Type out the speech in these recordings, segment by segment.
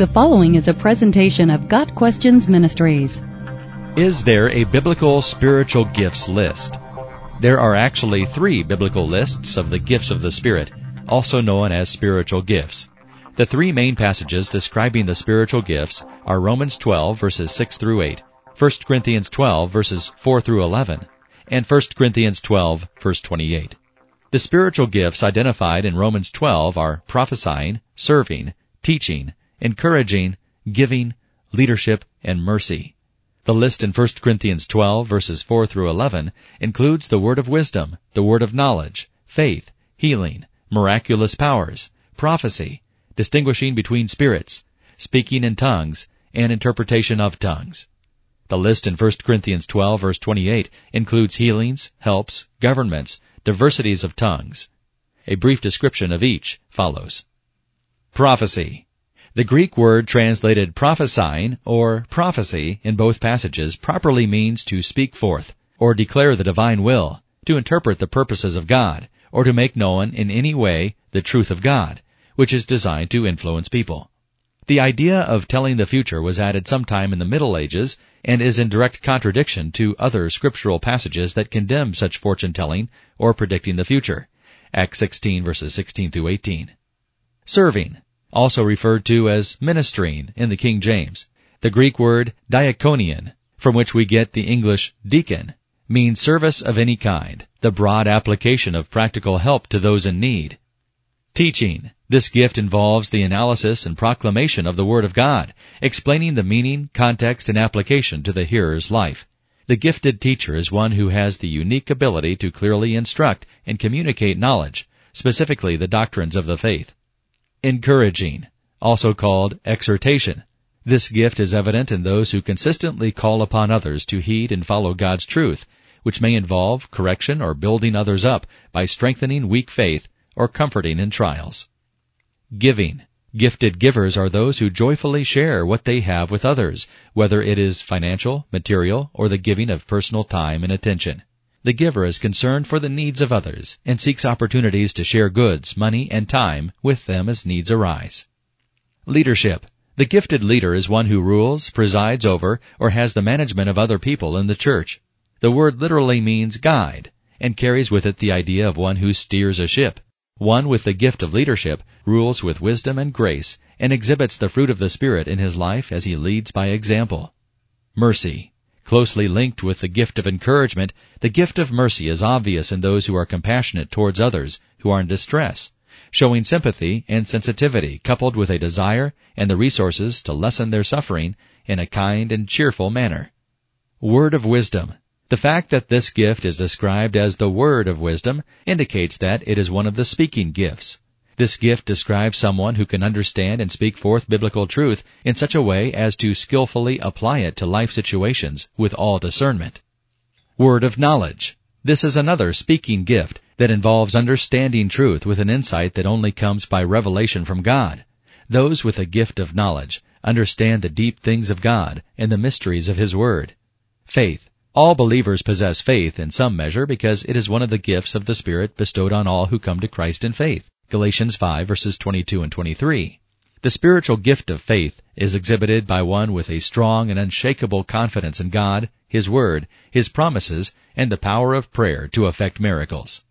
The following is a presentation of Got Questions Ministries. Is there a biblical spiritual gifts list? There are actually three biblical lists of the gifts of the Spirit, also known as spiritual gifts. The three main passages describing the spiritual gifts are Romans 12 verses 6 through 8, 1 Corinthians 12 verses 4 through 11, and 1 Corinthians 12 verse 28. The spiritual gifts identified in Romans 12 are prophesying, serving, teaching, encouraging, giving, leadership, and mercy. The list in 1 Corinthians 12 verses 4 through 11 includes the word of wisdom, the word of knowledge, faith, healing, miraculous powers, prophecy, distinguishing between spirits, speaking in tongues, and interpretation of tongues. The list in 1 Corinthians 12 verse 28 includes healings, helps, governments, diversities of tongues. A brief description of each follows. Prophecy. The Greek word translated prophesying or prophecy in both passages properly means to speak forth, or declare the divine will, to interpret the purposes of God, or to make known in any way the truth of God, which is designed to influence people. The idea of telling the future was added sometime in the Middle Ages and is in direct contradiction to other scriptural passages that condemn such fortune telling or predicting the future. Acts 16 verses 16 through 18. Serving also referred to as ministering in the King James. The Greek word diakonion, from which we get the English deacon, means service of any kind, the broad application of practical help to those in need. Teaching. This gift involves the analysis and proclamation of the Word of God, explaining the meaning, context, and application to the hearer's life. The gifted teacher is one who has the unique ability to clearly instruct and communicate knowledge, specifically the doctrines of the faith encouraging, also called exhortation. This gift is evident in those who consistently call upon others to heed and follow God's truth, which may involve correction or building others up by strengthening weak faith or comforting in trials. Giving. Gifted givers are those who joyfully share what they have with others, whether it is financial, material, or the giving of personal time and attention. The giver is concerned for the needs of others and seeks opportunities to share goods, money, and time with them as needs arise. Leadership. The gifted leader is one who rules, presides over, or has the management of other people in the church. The word literally means guide and carries with it the idea of one who steers a ship. One with the gift of leadership rules with wisdom and grace and exhibits the fruit of the Spirit in his life as he leads by example. Mercy. Closely linked with the gift of encouragement, the gift of mercy is obvious in those who are compassionate towards others who are in distress, showing sympathy and sensitivity coupled with a desire and the resources to lessen their suffering in a kind and cheerful manner. Word of wisdom. The fact that this gift is described as the word of wisdom indicates that it is one of the speaking gifts. This gift describes someone who can understand and speak forth biblical truth in such a way as to skillfully apply it to life situations with all discernment. Word of knowledge. This is another speaking gift that involves understanding truth with an insight that only comes by revelation from God. Those with a gift of knowledge understand the deep things of God and the mysteries of His Word. Faith. All believers possess faith in some measure because it is one of the gifts of the Spirit bestowed on all who come to Christ in faith. Galatians 5 verses 22 and 23. The spiritual gift of faith is exhibited by one with a strong and unshakable confidence in God, His Word, His promises, and the power of prayer to effect miracles.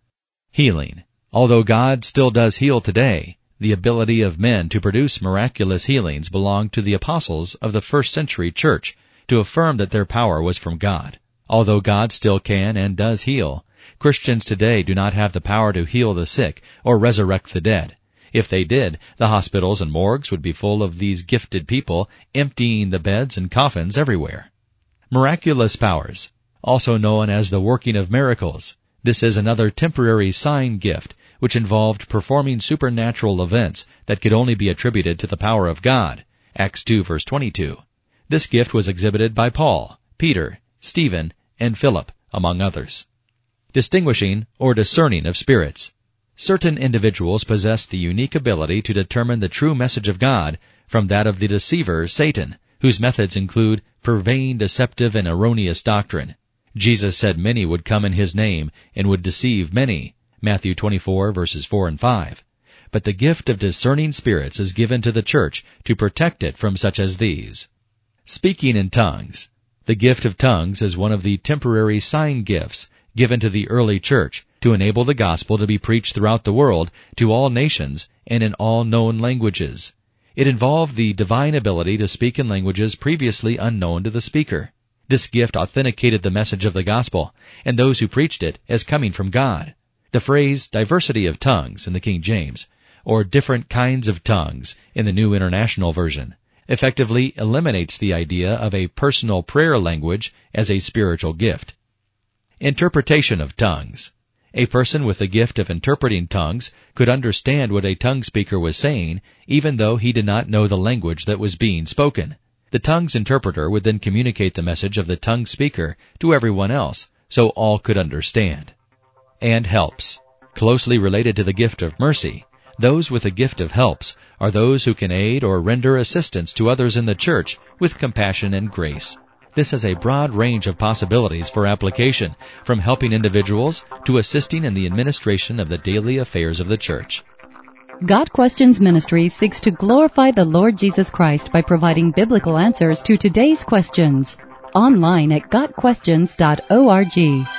Healing. Although God still does heal today, the ability of men to produce miraculous healings belonged to the apostles of the first century church to affirm that their power was from God. Although God still can and does heal, Christians today do not have the power to heal the sick or resurrect the dead. If they did, the hospitals and morgues would be full of these gifted people emptying the beds and coffins everywhere. Miraculous powers, also known as the working of miracles. This is another temporary sign gift which involved performing supernatural events that could only be attributed to the power of God. Acts 2 verse 22. This gift was exhibited by Paul, Peter, Stephen, and Philip, among others distinguishing or discerning of spirits. Certain individuals possess the unique ability to determine the true message of God from that of the deceiver, Satan, whose methods include purveying deceptive and erroneous doctrine. Jesus said many would come in his name and would deceive many. Matthew 24 verses 4 and 5. but the gift of discerning spirits is given to the church to protect it from such as these. Speaking in tongues. The gift of tongues is one of the temporary sign gifts given to the early church to enable the gospel to be preached throughout the world to all nations and in all known languages. It involved the divine ability to speak in languages previously unknown to the speaker. This gift authenticated the message of the gospel and those who preached it as coming from God. The phrase diversity of tongues in the King James, or different kinds of tongues in the New International Version, effectively eliminates the idea of a personal prayer language as a spiritual gift. Interpretation of tongues. A person with the gift of interpreting tongues could understand what a tongue speaker was saying, even though he did not know the language that was being spoken. The tongue's interpreter would then communicate the message of the tongue speaker to everyone else, so all could understand. And helps. Closely related to the gift of mercy, those with the gift of helps are those who can aid or render assistance to others in the church with compassion and grace. This has a broad range of possibilities for application, from helping individuals to assisting in the administration of the daily affairs of the church. Got Questions Ministry seeks to glorify the Lord Jesus Christ by providing biblical answers to today's questions. Online at GotQuestions.org.